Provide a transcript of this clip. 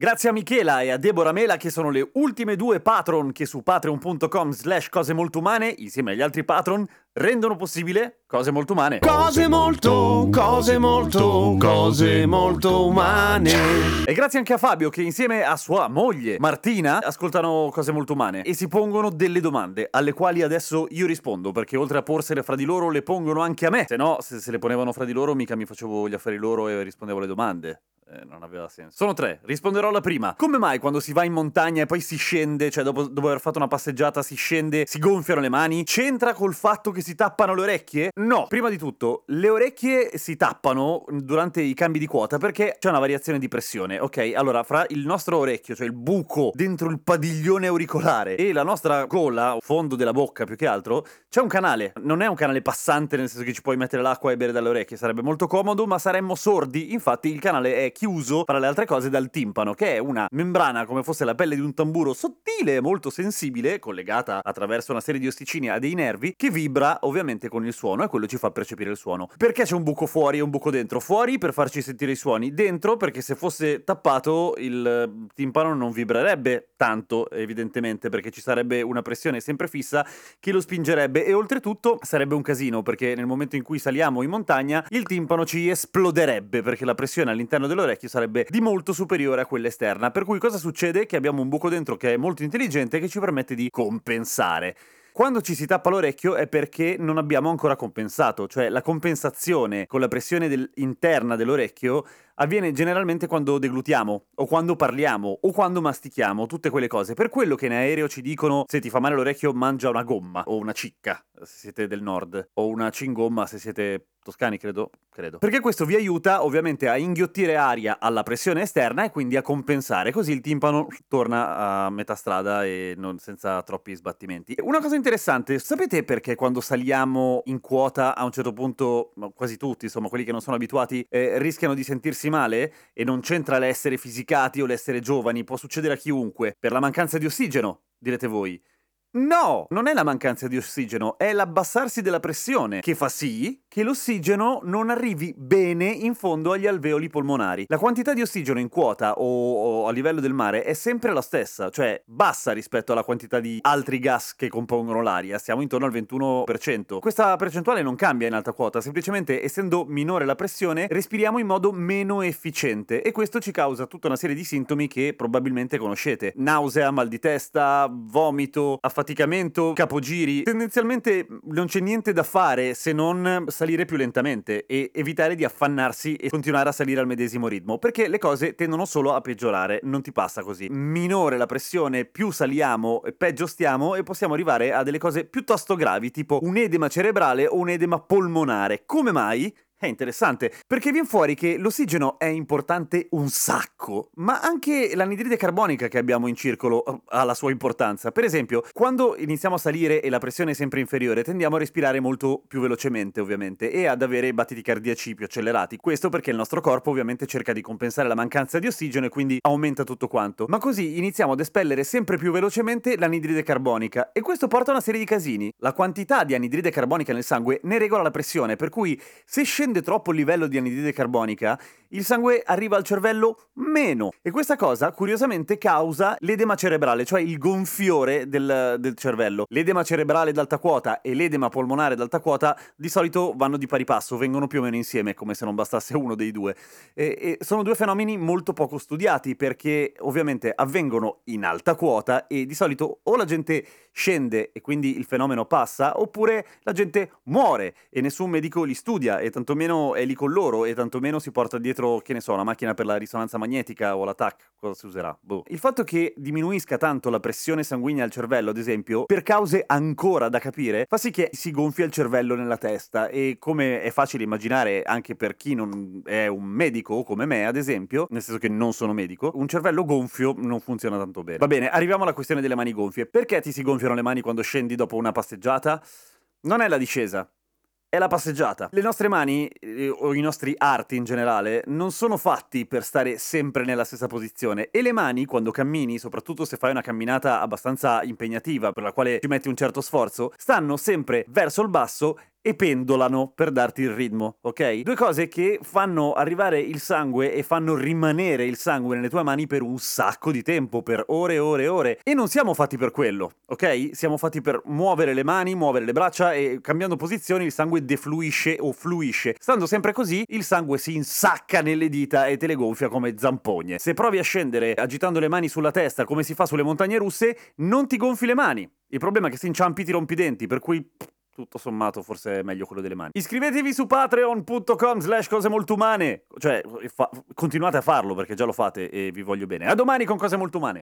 Grazie a Michela e a Deborah Mela che sono le ultime due patron che su patreon.com slash cose molto umane, insieme agli altri patron, rendono possibile cose molto umane. Cose molto, cose molto, cose molto umane. E grazie anche a Fabio che insieme a sua moglie Martina ascoltano cose molto umane e si pongono delle domande alle quali adesso io rispondo perché oltre a porsele fra di loro le pongono anche a me. Se no, se se le ponevano fra di loro mica mi facevo gli affari loro e rispondevo alle domande. Eh, non aveva senso. Sono tre, risponderò alla prima. Come mai quando si va in montagna e poi si scende, cioè dopo, dopo aver fatto una passeggiata si scende, si gonfiano le mani? C'entra col fatto che si tappano le orecchie? No, prima di tutto, le orecchie si tappano durante i cambi di quota perché c'è una variazione di pressione, ok? Allora, fra il nostro orecchio, cioè il buco dentro il padiglione auricolare e la nostra gola, fondo della bocca più che altro, c'è un canale. Non è un canale passante nel senso che ci puoi mettere l'acqua e bere dalle orecchie, sarebbe molto comodo, ma saremmo sordi. Infatti il canale è chiuso, tra le altre cose, dal timpano, che è una membrana come fosse la pelle di un tamburo sottile e molto sensibile, collegata attraverso una serie di osticini a dei nervi, che vibra ovviamente con il suono e quello ci fa percepire il suono. Perché c'è un buco fuori e un buco dentro? Fuori per farci sentire i suoni, dentro perché se fosse tappato il timpano non vibrerebbe tanto, evidentemente, perché ci sarebbe una pressione sempre fissa che lo spingerebbe e oltretutto sarebbe un casino perché nel momento in cui saliamo in montagna il timpano ci esploderebbe perché la pressione all'interno dell'orecchio sarebbe di molto superiore a quella esterna. Per cui cosa succede? Che abbiamo un buco dentro che è molto intelligente che ci permette di compensare. Quando ci si tappa l'orecchio è perché non abbiamo ancora compensato, cioè la compensazione con la pressione del- interna dell'orecchio avviene generalmente quando deglutiamo, o quando parliamo, o quando mastichiamo, tutte quelle cose. Per quello che in aereo ci dicono se ti fa male l'orecchio mangia una gomma, o una cicca, se siete del nord, o una cingomma se siete toscani, credo, credo. Perché questo vi aiuta ovviamente a inghiottire aria alla pressione esterna e quindi a compensare, così il timpano torna a metà strada e non- senza troppi sbattimenti. Una cosa interessante, sapete perché quando saliamo in quota a un certo punto, quasi tutti, insomma, quelli che non sono abituati, eh, rischiano di sentirsi male e non c'entra l'essere fisicati o l'essere giovani, può succedere a chiunque, per la mancanza di ossigeno, direte voi. No, non è la mancanza di ossigeno, è l'abbassarsi della pressione che fa sì che l'ossigeno non arrivi bene in fondo agli alveoli polmonari. La quantità di ossigeno in quota o, o a livello del mare è sempre la stessa, cioè bassa rispetto alla quantità di altri gas che compongono l'aria, siamo intorno al 21%. Questa percentuale non cambia in alta quota, semplicemente essendo minore la pressione respiriamo in modo meno efficiente e questo ci causa tutta una serie di sintomi che probabilmente conoscete. Nausea, mal di testa, vomito, affaticamento, capogiri. Tendenzialmente non c'è niente da fare se non salire più lentamente e evitare di affannarsi e continuare a salire al medesimo ritmo, perché le cose tendono solo a peggiorare, non ti passa così. Minore la pressione, più saliamo, peggio stiamo e possiamo arrivare a delle cose piuttosto gravi, tipo un edema cerebrale o un edema polmonare. Come mai? È interessante, perché viene fuori che l'ossigeno è importante un sacco, ma anche l'anidride carbonica che abbiamo in circolo eh, ha la sua importanza. Per esempio, quando iniziamo a salire e la pressione è sempre inferiore, tendiamo a respirare molto più velocemente, ovviamente, e ad avere battiti cardiaci più accelerati. Questo perché il nostro corpo ovviamente cerca di compensare la mancanza di ossigeno e quindi aumenta tutto quanto. Ma così iniziamo ad espellere sempre più velocemente l'anidride carbonica e questo porta a una serie di casini. La quantità di anidride carbonica nel sangue ne regola la pressione, per cui se scende troppo il livello di anidride carbonica, il sangue arriva al cervello meno. E questa cosa, curiosamente, causa l'edema cerebrale, cioè il gonfiore del, del cervello. L'edema cerebrale ad alta quota e l'edema polmonare ad alta quota di solito vanno di pari passo, vengono più o meno insieme, come se non bastasse uno dei due. E, e sono due fenomeni molto poco studiati perché ovviamente avvengono in alta quota e di solito o la gente scende e quindi il fenomeno passa, oppure la gente muore e nessun medico li studia e tantomeno è lì con loro e tantomeno si porta dietro dietro, che ne so, la macchina per la risonanza magnetica o la TAC, cosa si userà? Boh. Il fatto che diminuisca tanto la pressione sanguigna al cervello, ad esempio, per cause ancora da capire, fa sì che si gonfia il cervello nella testa e come è facile immaginare anche per chi non è un medico come me, ad esempio, nel senso che non sono medico, un cervello gonfio non funziona tanto bene. Va bene, arriviamo alla questione delle mani gonfie. Perché ti si gonfiano le mani quando scendi dopo una passeggiata? Non è la discesa, è la passeggiata. Le nostre mani, eh, o i nostri arti in generale, non sono fatti per stare sempre nella stessa posizione. E le mani, quando cammini, soprattutto se fai una camminata abbastanza impegnativa, per la quale ci metti un certo sforzo, stanno sempre verso il basso e pendolano per darti il ritmo, ok? Due cose che fanno arrivare il sangue e fanno rimanere il sangue nelle tue mani per un sacco di tempo, per ore e ore e ore. E non siamo fatti per quello, ok? Siamo fatti per muovere le mani, muovere le braccia e cambiando posizioni il sangue defluisce o fluisce. Stando sempre così, il sangue si insacca nelle dita e te le gonfia come zampogne. Se provi a scendere agitando le mani sulla testa come si fa sulle montagne russe, non ti gonfi le mani. Il problema è che se inciampi ti rompi i denti, per cui tutto sommato forse è meglio quello delle mani. Iscrivetevi su patreon.com slash cose molto umane, cioè fa- continuate a farlo perché già lo fate e vi voglio bene. A domani con cose molto umane.